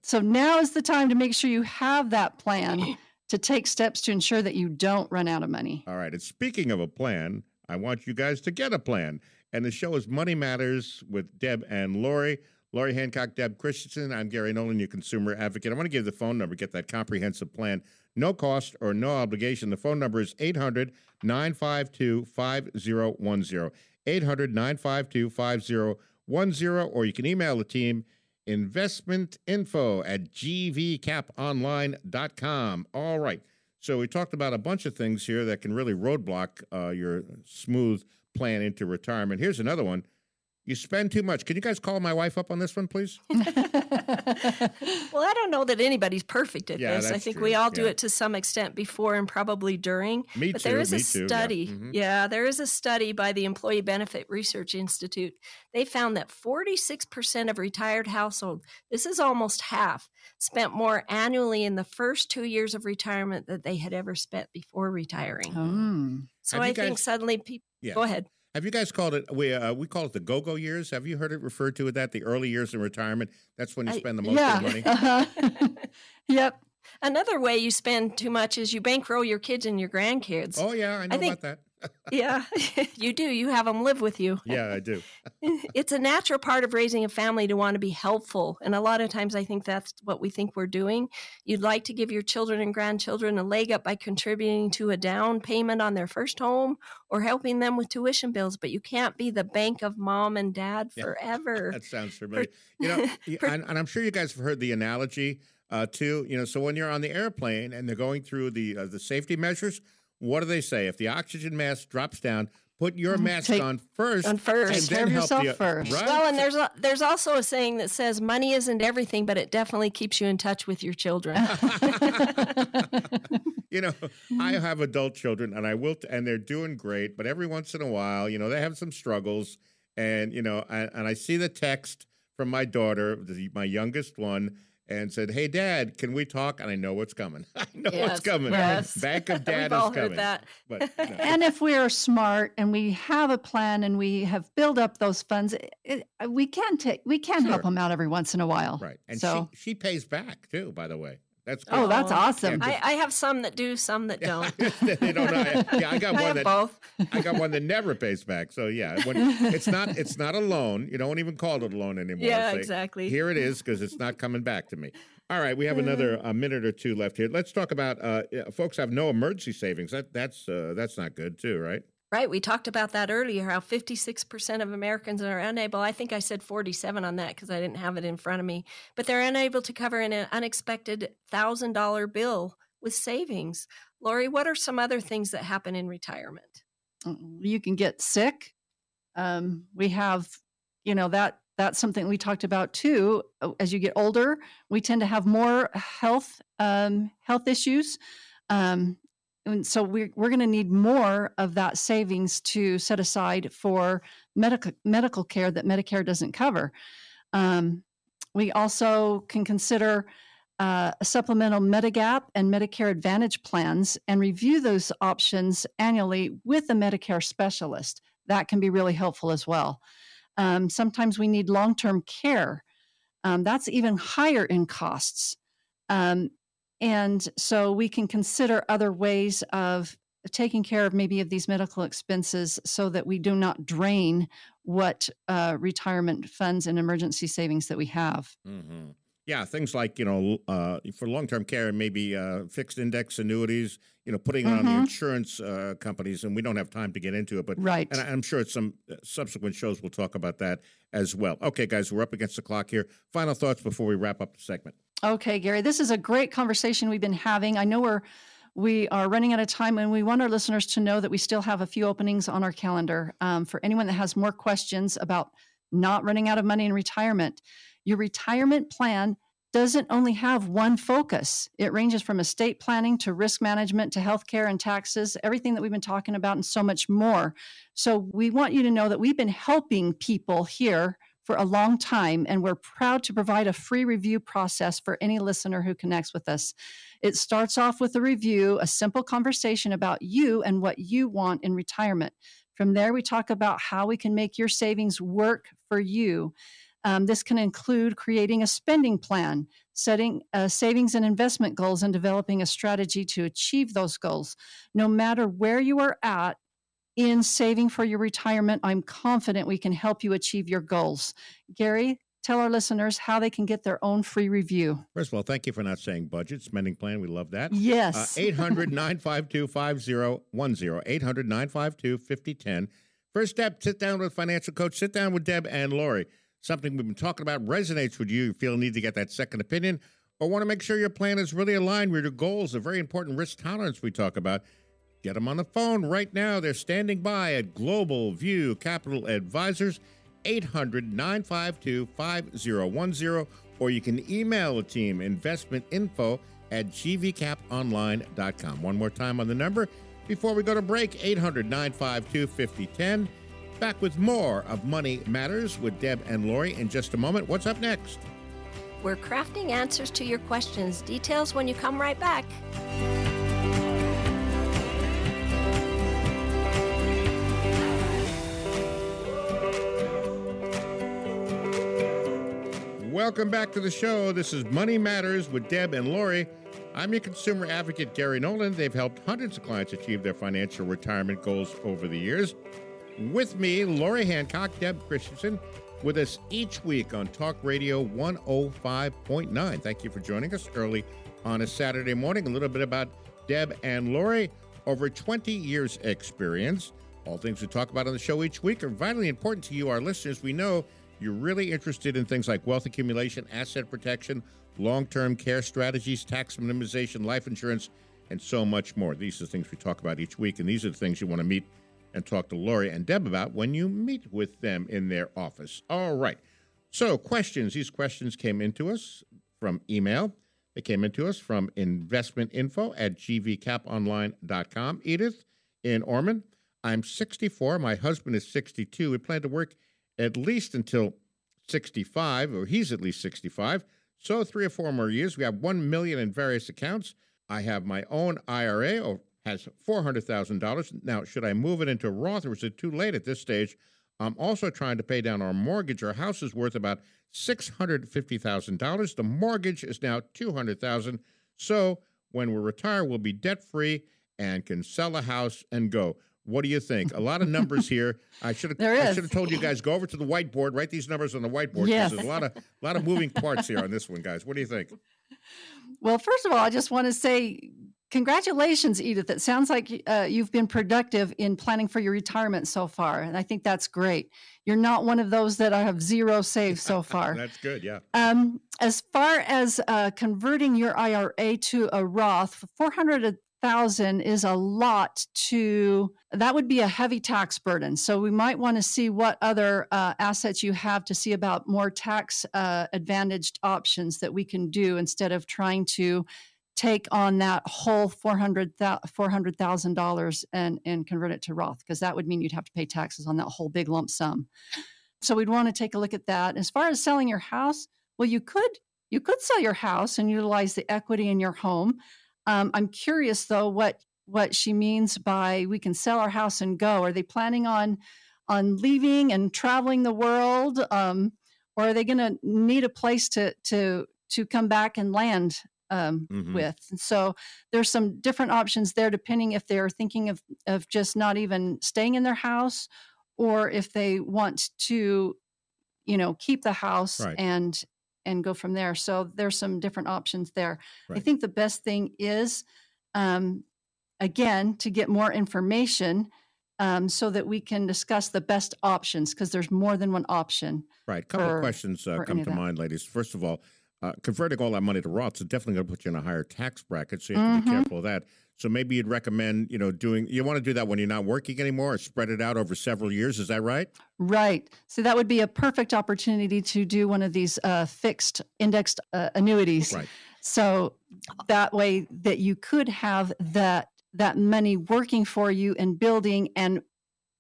[SPEAKER 2] so now is the time to make sure you have that plan to take steps to ensure that you don't run out of money.
[SPEAKER 5] All right. And speaking of a plan, I want you guys to get a plan. And the show is Money Matters with Deb and Laurie. Laurie Hancock, Deb Christensen. I'm Gary Nolan, your consumer advocate. I want to give the phone number, get that comprehensive plan. No cost or no obligation. The phone number is 800 952 5010. 800 952 5010. Or you can email the team investmentinfo at gvcaponline.com. All right. So we talked about a bunch of things here that can really roadblock uh, your smooth plan into retirement. Here's another one. You spend too much. Can you guys call my wife up on this one, please?
[SPEAKER 3] Well, I don't know that anybody's perfect at
[SPEAKER 5] Yeah,
[SPEAKER 3] this. I think
[SPEAKER 5] true.
[SPEAKER 3] we all do
[SPEAKER 5] Yeah.
[SPEAKER 3] it to some extent before and probably during.
[SPEAKER 5] Me
[SPEAKER 3] but
[SPEAKER 5] too.
[SPEAKER 3] there is
[SPEAKER 5] me
[SPEAKER 3] a
[SPEAKER 5] too. yeah.
[SPEAKER 3] study.
[SPEAKER 5] Mhm.
[SPEAKER 3] Yeah, there is a study by the Employee Benefit Research Institute. They found that 46% of retired households, this is almost half, spent more annually in the first two years of retirement than they had ever spent before retiring.
[SPEAKER 2] Hmm.
[SPEAKER 3] so
[SPEAKER 5] Have you
[SPEAKER 3] I think
[SPEAKER 5] guys-
[SPEAKER 3] suddenly people
[SPEAKER 5] Yeah.
[SPEAKER 3] go ahead.
[SPEAKER 5] Have you guys called it? We uh, we call it the go-go years. Have you heard it referred to as that? The early years in retirement. That's when you spend the most
[SPEAKER 2] yeah.
[SPEAKER 5] money.
[SPEAKER 2] Uh-huh. yep.
[SPEAKER 3] Another way you spend too much is you bankroll your kids and your grandkids.
[SPEAKER 5] Oh yeah, I know
[SPEAKER 3] think-
[SPEAKER 5] about that.
[SPEAKER 3] Yeah, you do. You have them live with you.
[SPEAKER 5] Yeah, I do.
[SPEAKER 3] it's a natural part of raising a family to want to be helpful. And a lot of times I think that's what we think we're doing. You'd like to give your children and grandchildren a leg up by contributing to a down payment on their first home or helping them with tuition bills, but you can't be the bank of mom and dad
[SPEAKER 5] Yeah.
[SPEAKER 3] forever.
[SPEAKER 5] That sounds familiar. You know, and, and I'm sure you guys have heard the analogy uh, too. You know, so when you're on the airplane and they're going through the uh, the safety measures, what do they say? If the oxygen mask drops down, put your mm, mask
[SPEAKER 2] Take-
[SPEAKER 5] on first,
[SPEAKER 3] on first.
[SPEAKER 5] and
[SPEAKER 2] Take
[SPEAKER 5] then
[SPEAKER 2] care
[SPEAKER 5] help
[SPEAKER 2] yourself
[SPEAKER 5] the,
[SPEAKER 2] first.
[SPEAKER 5] Right?
[SPEAKER 3] Well, and there's a, there's also a saying that says money isn't everything, but it definitely keeps you in touch with your children.
[SPEAKER 5] you know, I have adult children, and I will, t- and they're doing great. But every once in a while, you know, they have some struggles, and you know, and, and I see the text from my daughter, the, my youngest one, and said, "Hey, Dad, can we talk?" And I know what's coming. I know what's coming.
[SPEAKER 3] yes.
[SPEAKER 5] Bank of Dad
[SPEAKER 3] We've all
[SPEAKER 5] is
[SPEAKER 3] heard
[SPEAKER 5] coming.
[SPEAKER 3] that.
[SPEAKER 5] But no.
[SPEAKER 2] and if we are smart and we have a plan and we have built up those funds, it, we can take we can help
[SPEAKER 5] Sure.
[SPEAKER 2] them out every once in a while.
[SPEAKER 5] right, and
[SPEAKER 2] so,
[SPEAKER 5] she she pays back too. By the way, that's good.
[SPEAKER 2] oh, that's
[SPEAKER 3] Oh,
[SPEAKER 2] awesome.
[SPEAKER 5] yeah,
[SPEAKER 3] I, I have some that do, some that don't.
[SPEAKER 5] they don't know. Yeah, I got
[SPEAKER 3] I
[SPEAKER 5] one
[SPEAKER 3] have
[SPEAKER 5] that
[SPEAKER 3] both.
[SPEAKER 5] I got one that never pays back. So yeah, when, it's not it's not a loan. You don't even call it a loan anymore.
[SPEAKER 3] Yeah,
[SPEAKER 5] Say,
[SPEAKER 3] exactly.
[SPEAKER 5] Here it is because it's not coming back to me. All right, we have another a minute or two left here. Let's talk about uh, folks have no emergency savings. That that's uh, that's not good too, right?
[SPEAKER 3] Right. We talked about that earlier, how 56% of Americans are unable. I think I said 47 on that because I didn't have it in front of me, but they're unable to cover an unexpected $1,000 bill with savings. Laurie, what are some other things that happen in retirement?
[SPEAKER 2] You can get sick. Um, we have, you know, that that's something we talked about too. Uh, As you get older, we tend to have more health um, health issues, um, and so we're we're going to need more of that savings to set aside for medical medical care that Medicare doesn't cover. Um, we also can consider uh, supplemental Medigap and Medicare Advantage plans and review those options annually with a Medicare specialist. That can be really helpful as well. Um, sometimes we need long term care. Um, that's even higher in costs. Um, and so we can consider other ways of taking care of maybe of these medical expenses so that we do not drain what uh, retirement funds and emergency savings that we have.
[SPEAKER 5] Mm-hmm. Yeah, things like you know uh, for long term care, maybe uh, fixed index annuities. You know, putting it on the
[SPEAKER 2] Mhm.
[SPEAKER 5] insurance uh, companies, and we don't have time to get into it, but
[SPEAKER 2] Right.
[SPEAKER 5] And I'm sure some uh, subsequent shows will talk about that as well. Okay, guys, we're up against the clock here. Final thoughts before we wrap up the segment.
[SPEAKER 2] Okay, Gary, this is a great conversation we've been having. I know we're we are running out of time, and we want our listeners to know that we still have a few openings on our calendar. Um, for anyone that has more questions about not running out of money in retirement, your retirement plan doesn't only have one focus. It ranges from estate planning to risk management to healthcare and taxes, everything that we've been talking about, and so much more. So, we want you to know that we've been helping people here for a long time, and we're proud to provide a free review process for any listener who connects with us. It starts off with a review, a simple conversation about you and what you want in retirement. From there, we talk about how we can make your savings work for you. Um, this can include creating a spending plan, setting uh, savings and investment goals, and developing a strategy to achieve those goals. No matter where you are at in saving for your retirement, I'm confident we can help you achieve your goals. Gary, tell our listeners how they can get their own free review.
[SPEAKER 5] First of all, thank you for not saying budget spending plan. We love that.
[SPEAKER 2] Yes.
[SPEAKER 5] Uh, 800 952 5010. 800 952 5010. First step, sit down with financial coach, sit down with Deb and Laurie. Something we've been talking about resonates with you. You feel a need to get that second opinion or want to make sure your plan is really aligned with your goals, a very important risk tolerance we talk about. Get them on the phone right now. They're standing by at Global View Capital Advisors, 800 952 5010, or you can email the team investmentinfo at gvcaponline.com. One more time on the number before we go to break 800 952 5010. Back with more of Money Matters with Deb and Laurie in just a moment. What's up next?
[SPEAKER 3] We're crafting answers to your questions. Details when you come right back.
[SPEAKER 5] Welcome back to the show. This is Money Matters with Deb and Laurie. I'm your consumer advocate, Gary Nolan. They've helped hundreds of clients achieve their financial retirement goals over the years. With me, Laurie Hancock, Deb Christensen, with us each week on Talk Radio 105.9. Thank you for joining us early on a Saturday morning. A little bit about Deb and Laurie. Over 20 years' experience. All things we talk about on the show each week are vitally important to you, our listeners. We know you're really interested in things like wealth accumulation, asset protection, long term care strategies, tax minimization, life insurance, and so much more. These are the things we talk about each week, and these are the things you want to meet and talk to Laurie and Deb about when you meet with them in their office. All right. So, questions. These questions came into us from email. They came into us from investmentinfo at gvcaponline.com. Edith in Ormond, I'm 64. My husband is 62. We plan to work at least until 65, or he's at least 65. So three or four more years. We have one million in various accounts. I have my own IRA, or has four hundred thousand dollars. Now, should I move it into Roth, or is it too late at this stage? I'm also trying to pay down our mortgage. Our house is worth about six hundred fifty thousand dollars. The mortgage is now two hundred thousand. So when we retire, we'll be debt free and can sell a house and go. What do you think? A lot of numbers here. I should have. I should have told you guys go over to the whiteboard, write these numbers on the whiteboard.
[SPEAKER 2] Yes.
[SPEAKER 5] There's a lot of a lot of moving parts here on this one, guys. What do you think?
[SPEAKER 2] Well, first of all, I just want to say congratulations, Edith. It sounds like uh, you've been productive in planning for your retirement so far, and I think that's great. You're not one of those that have zero saved so far.
[SPEAKER 5] That's good. Yeah.
[SPEAKER 2] Um, as far as uh, converting your IRA to a Roth, four hundred thousand is a lot to. That would be a heavy tax burden. So we might want to see what other uh, assets you have to see about more tax uh, advantaged options that we can do instead of trying to take on that whole $400,000 and, and convert it to Roth, because that would mean you'd have to pay taxes on that whole big lump sum. So we'd want to take a look at that. As far as selling your house, well, you could you could sell your house and utilize the equity in your home. Um, I'm curious though what what she means by we can sell our house and go. Are they planning on on leaving and traveling the world, um, or are they going to need a place to to to come back and land um,
[SPEAKER 5] Mhm.
[SPEAKER 2] with? And so there's some different options there, depending if they're thinking of of just not even staying in their house, or if they want to, you know, keep the house
[SPEAKER 5] Right.
[SPEAKER 2] and and go from there. So there's some different options there. I think the best thing is, um, again, to get more information um, so that we can discuss the best options because there's more than one option.
[SPEAKER 5] Right. A couple
[SPEAKER 2] for-
[SPEAKER 5] of questions uh, come to mind, ladies. First of all, uh, converting all that money to Roths is definitely going to put you in a higher tax bracket, so you have to be
[SPEAKER 2] Mhm.
[SPEAKER 5] careful of that. So maybe you'd recommend, you know, doing. You want to do that when you're not working anymore, or spread it out over several years. Is that right?
[SPEAKER 2] Right. So that would be a perfect opportunity to do one of these uh, fixed indexed uh, annuities.
[SPEAKER 5] Right.
[SPEAKER 2] So that way that you could have that that money working for you and building and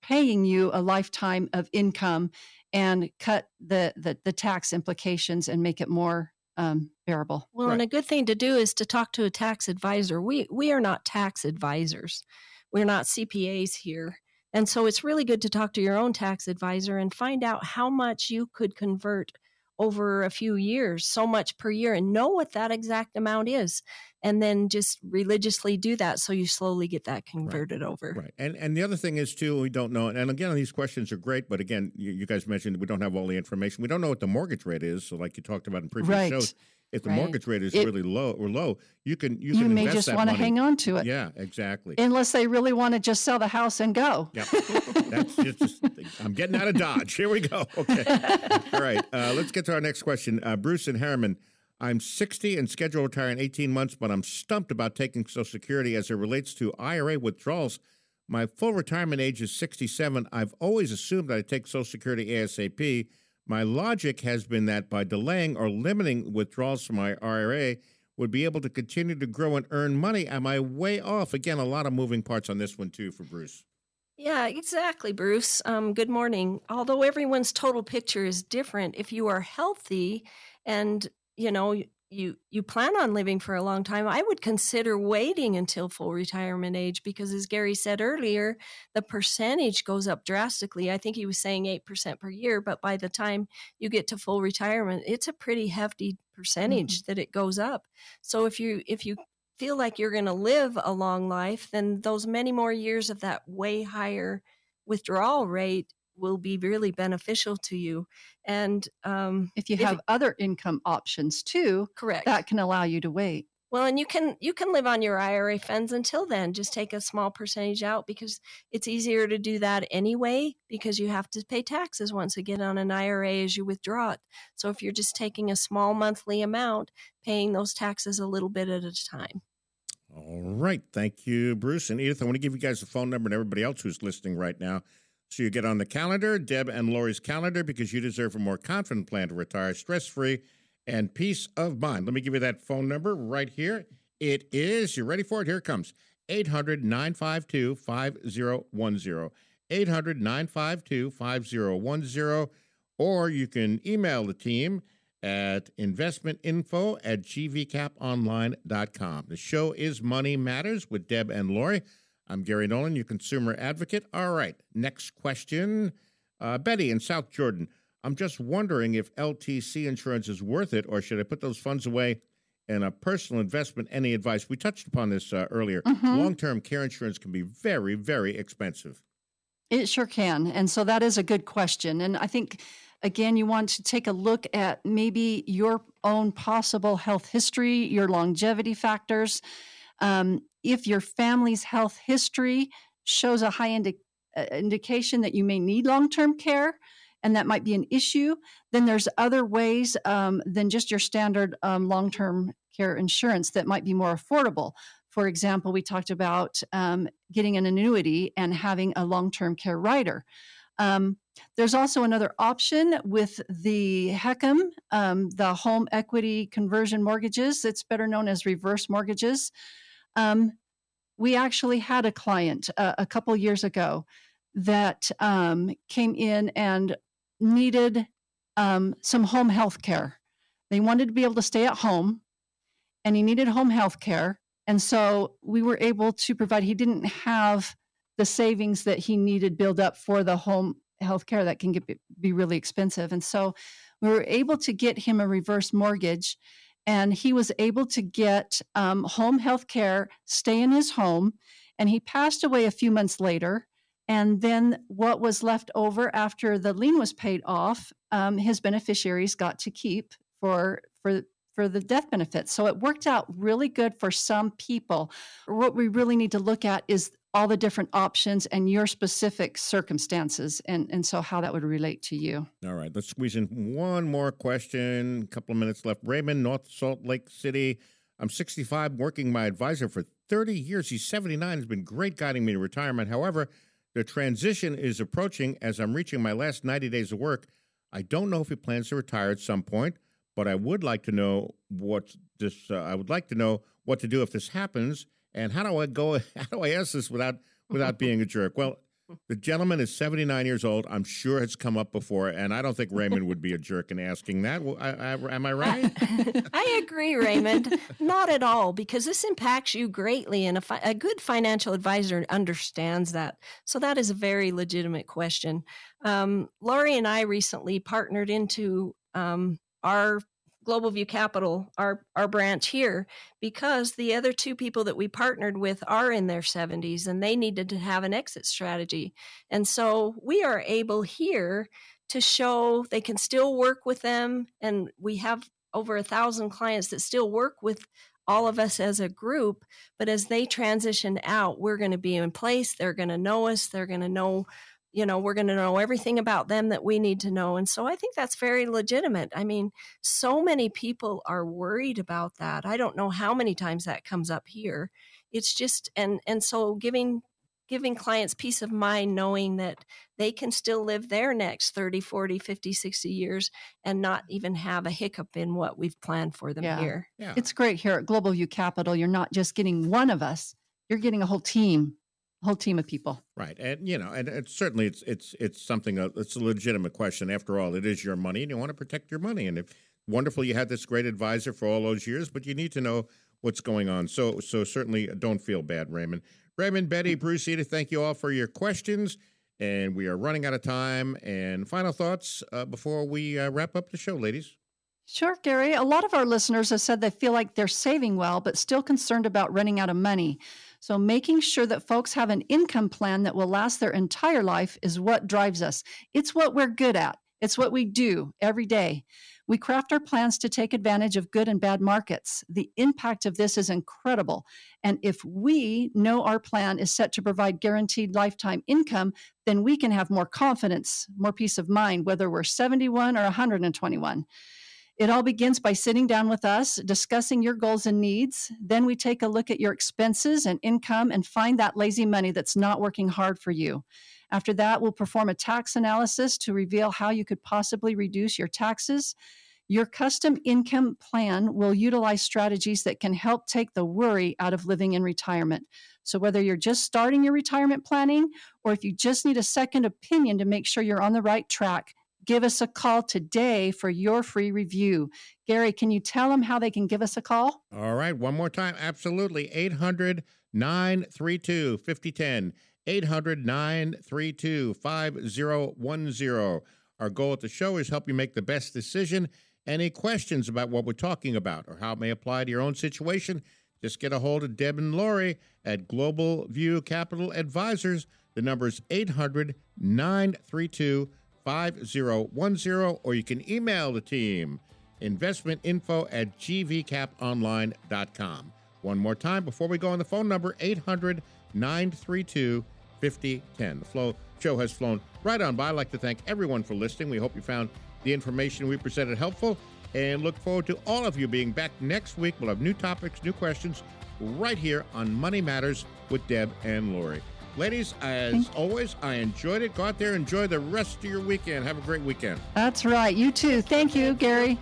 [SPEAKER 2] paying you a lifetime of income and cut the the, the tax implications and make it more um, bearable.
[SPEAKER 3] Well, and a good thing to do is to talk to a tax advisor. We we are not tax advisors. We're not CPAs here. And so it's really good to talk to your own tax advisor and find out how much you could convert over a few years, so much per year, and know what that exact amount is. And then just religiously do that so you slowly get that converted over.
[SPEAKER 5] Right. And and the other thing is too, we don't know. And again, these questions are great, but again, you, you guys mentioned we don't have all the information. We don't know what the mortgage rate is. So, like you talked about in previous
[SPEAKER 2] Right.
[SPEAKER 5] shows, if the
[SPEAKER 3] Right.
[SPEAKER 5] mortgage rate is
[SPEAKER 2] It-
[SPEAKER 5] really low or low, you can you,
[SPEAKER 2] You,
[SPEAKER 5] can
[SPEAKER 2] may just want to hang on to it.
[SPEAKER 5] Yeah, exactly.
[SPEAKER 2] Unless they really want to just sell the house and go.
[SPEAKER 5] Yep. That's just, just- I'm getting out of Dodge. Here we go. Okay. All right. Uh, let's get to our next question. Uh, Bruce and Herriman. I'm 60 and scheduled to retire in 18 months, but I'm stumped about taking Social Security as it relates to IRA withdrawals. My full retirement age is 67. I've always assumed that I take Social Security ASAP. My logic has been that by delaying or limiting withdrawals from my IRA, would be able to continue to grow and earn money. Am I way off? Again, a lot of moving parts on this one too for Bruce.
[SPEAKER 3] Yeah, exactly, Bruce. Um, good morning. Although everyone's total picture is different, if you are healthy and you know you you plan on living for a long time, I would consider waiting until full retirement age because as Gary said earlier, the percentage goes up drastically. I think he was saying 8% per year, but by the time you get to full retirement, it's a pretty hefty percentage mm-hmm. that it goes up. So if you if you feel like you're going to live a long life, then those many more years of that way higher withdrawal rate will be really beneficial to you. And um,
[SPEAKER 2] if you have other income options too,
[SPEAKER 3] correct,
[SPEAKER 2] that can allow you to wait.
[SPEAKER 3] Well, and you can you can live on your IRA funds until then. Just take a small percentage out because it's easier to do that anyway because you have to pay taxes once again on an IRA as you withdraw it. So if you're just taking a small monthly amount, paying those taxes a little bit at a time.
[SPEAKER 5] All right. Thank you, Bruce. And Edith, I want to give you guys the phone number and everybody else who's listening right now. So you get on the calendar, Deb and Laurie's calendar, because you deserve a more confident plan to retire stress free and peace of mind. Let me give you that phone number right here. It is, you ready for it? Here it comes 800 952 5010. 800 952 5010. Or you can email the team at investmentinfo at gvcaponline.com. The show is Money Matters with Deb and Laurie. I'm Gary Nolan, your consumer advocate. All right, next question. Uh, Betty in South Jordan. I'm just wondering if LTC insurance is worth it or should I put those funds away in a personal investment? Any advice? We touched upon this uh, earlier. Mm-hmm. Long term care insurance can be very, very expensive.
[SPEAKER 2] It sure can. And so that is a good question. And I think, again, you want to take a look at maybe your own possible health history, your longevity factors. Um, if your family's health history shows a high indi- uh, indication that you may need long term care, and that might be an issue, then there's other ways um, than just your standard um, long term care insurance that might be more affordable. For example, we talked about um, getting an annuity and having a long term care rider. Um, there's also another option with the HECM, um, the home equity conversion mortgages. It's better known as reverse mortgages. Um, we actually had a client uh, a couple years ago that um, came in and needed um, some home health care. They wanted to be able to stay at home, and he needed home health care. And so we were able to provide, he didn't have the savings that he needed build up for the home health care that can get, be really expensive. And so we were able to get him a reverse mortgage and he was able to get um, home health care, stay in his home, and he passed away a few months later. And then what was left over after the lien was paid off, um, his beneficiaries got to keep for for for the death benefits. So it worked out really good for some people. What we really need to look at is all the different options and your specific circumstances and, and so how that would relate to you.
[SPEAKER 5] All right, let's squeeze in one more question. A couple of minutes left. Raymond, North Salt Lake City. I'm 65, working my advisor for 30 years. He's 79, has been great guiding me to retirement. However, the transition is approaching as I'm reaching my last 90 days of work. I don't know if he plans to retire at some point, but I would like to know what this. Uh, I would like to know what to do if this happens and how do I go? How do I ask this without without being a jerk? Well, the gentleman is 79 years old. I'm sure it's come up before, and I don't think Raymond would be a jerk in asking that. I, I, am I right?
[SPEAKER 3] I agree, Raymond. Not at all, because this impacts you greatly, and a, fi- a, good financial advisor understands that. So that is a very legitimate question. Um, Laurie and I recently partnered into um, our Global View Capital, our our branch here, because the other two people that we partnered with are in their 70s and they needed to have an exit strategy. And so we are able here to show they can still work with them and we have over a thousand clients that still work with all of us as a group but as they transition out we're going to be in place they're going to know us they're going to know you know we're going to know everything about them that we need to know and so i think that's very legitimate i mean so many people are worried about that i don't know how many times that comes up here it's just and and so giving giving clients peace of mind knowing that they can still live their next 30 40 50 60 years and not even have a hiccup in what we've planned for them
[SPEAKER 2] yeah.
[SPEAKER 3] here
[SPEAKER 2] yeah. it's great here at global view capital you're not just getting one of us you're getting a whole team whole team of people.
[SPEAKER 5] Right, and you know, and it's certainly it's it's it's something uh, it's a legitimate question. After all, it is your money, and you want to protect your money. And if wonderful you had this great advisor for all those years, but you need to know what's going on. So, so certainly don't feel bad, Raymond. Raymond, Betty, Bruce, Edith, thank you all for your questions. And we are running out of time. And final thoughts uh, before we uh, wrap up the show, ladies.
[SPEAKER 2] Sure, Gary. A lot of our listeners have said they feel like they're saving well, but still concerned about running out of money. So, making sure that folks have an income plan that will last their entire life is what drives us. It's what we're good at, it's what we do every day. We craft our plans to take advantage of good and bad markets. The impact of this is incredible. And if we know our plan is set to provide guaranteed lifetime income, then we can have more confidence, more peace of mind, whether we're 71 or 121. It all begins by sitting down with us, discussing your goals and needs. Then we take a look at your expenses and income and find that lazy money that's not working hard for you. After that, we'll perform a tax analysis to reveal how you could possibly reduce your taxes. Your custom income plan will utilize strategies that can help take the worry out of living in retirement. So, whether you're just starting your retirement planning or if you just need a second opinion to make sure you're on the right track, give us a call today for your free review. Gary, can you tell them how they can give us a call?
[SPEAKER 5] All right, one more time. Absolutely. 800 932 5010. 800 932 5010. Our goal at the show is help you make the best decision. Any questions about what we're talking about or how it may apply to your own situation? Just get a hold of Deb and Laurie at Global View Capital Advisors. The number is 800 932 5010, or you can email the team investmentinfo at gvcaponline.com. One more time before we go on the phone number 800 932 5010. The flow show has flown right on by. I'd like to thank everyone for listening. We hope you found the information we presented helpful and look forward to all of you being back next week. We'll have new topics, new questions right here on Money Matters with Deb and Laurie. Ladies, as always, I enjoyed it. Go out there, enjoy the rest of your weekend. Have a great weekend.
[SPEAKER 2] That's right. You too. Thank you, Gary.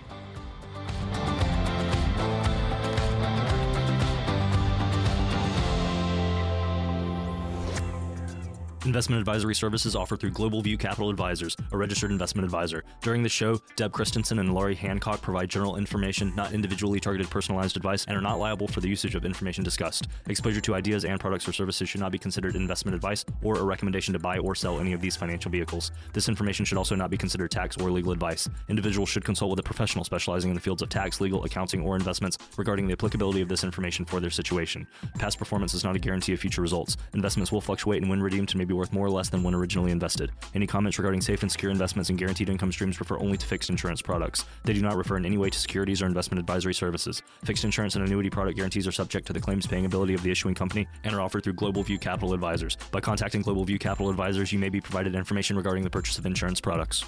[SPEAKER 1] Investment advisory services offered through Global View Capital Advisors, a registered investment advisor. During the show, Deb Christensen and Laurie Hancock provide general information, not individually targeted personalized advice, and are not liable for the usage of information discussed. Exposure to ideas and products or services should not be considered investment advice or a recommendation to buy or sell any of these financial vehicles. This information should also not be considered tax or legal advice. Individuals should consult with a professional specializing in the fields of tax, legal, accounting, or investments regarding the applicability of this information for their situation. Past performance is not a guarantee of future results. Investments will fluctuate and when redeemed may be worth more or less than when originally invested. Any comments regarding safe and secure investments and guaranteed income streams refer only to fixed insurance products. They do not refer in any way to securities or investment advisory services. Fixed insurance and annuity product guarantees are subject to the claims paying ability of the issuing company and are offered through Global View Capital Advisors. By contacting Global View Capital Advisors, you may be provided information regarding the purchase of insurance products.